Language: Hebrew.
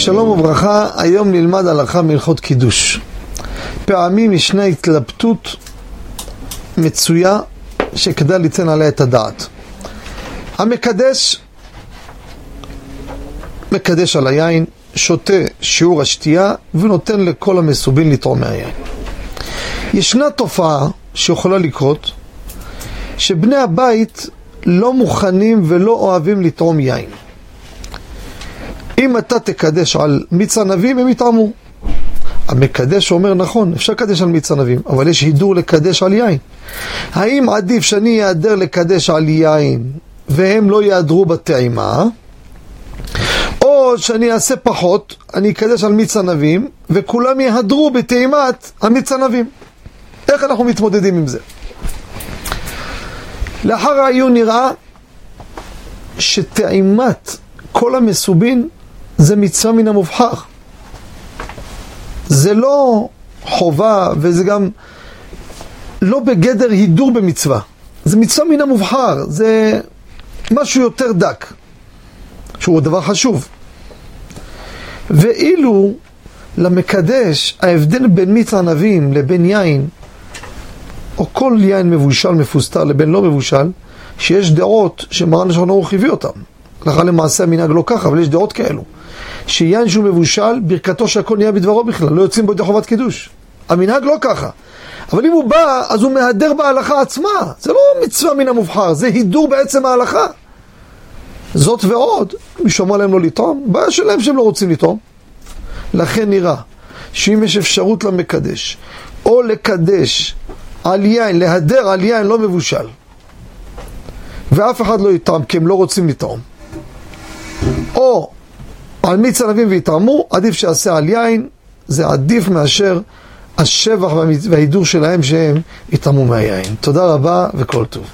שלום וברכה, היום נלמד הלכה מהלכות קידוש. פעמים ישנה התלבטות מצויה שכדאי ליתן עליה את הדעת. המקדש, מקדש על היין, שותה שיעור השתייה ונותן לכל המסובין לתרום מהיין. ישנה תופעה שיכולה לקרות, שבני הבית לא מוכנים ולא אוהבים לתרום יין. אם אתה תקדש על מיץ ענבים, הם יטעמו. המקדש אומר, נכון, אפשר לקדש על מיץ ענבים, אבל יש הידור לקדש על יין. האם עדיף שאני אעדר לקדש על יין והם לא יעדרו בטעימה, או שאני אעשה פחות, אני אקדש על מיץ ענבים, וכולם יהדרו בטעימת המיץ ענבים. איך אנחנו מתמודדים עם זה? לאחר העיון נראה שטעימת כל המסובין זה מצווה מן המובחר. זה לא חובה וזה גם לא בגדר הידור במצווה. זה מצווה מן המובחר, זה משהו יותר דק, שהוא דבר חשוב. ואילו למקדש, ההבדל בין מיץ ענבים לבין יין, או כל יין מבושל, מפוסטר, לבין לא מבושל, שיש דעות שמרן השולחן ערוך הביא אותן. הלכה למעשה המנהג לא ככה, אבל יש דעות כאלו. שיין שהוא מבושל, ברכתו שהכל נהיה בדברו בכלל, לא יוצאים בו ידי חובת קידוש. המנהג לא ככה. אבל אם הוא בא, אז הוא מהדר בהלכה עצמה. זה לא מצווה מן המובחר, זה הידור בעצם ההלכה. זאת ועוד, מישהו אמר להם לא לטעום, בעיה שלהם שהם לא רוצים לטעום. לכן נראה שאם יש אפשרות למקדש, או לקדש על יין, להדר על יין לא מבושל, ואף אחד לא יטעם כי הם לא רוצים לטעום, או על מיץ ענבים ויטעמו, עדיף שיעשה על יין, זה עדיף מאשר השבח וההידור שלהם שהם יטעמו מהיין. תודה רבה וכל טוב.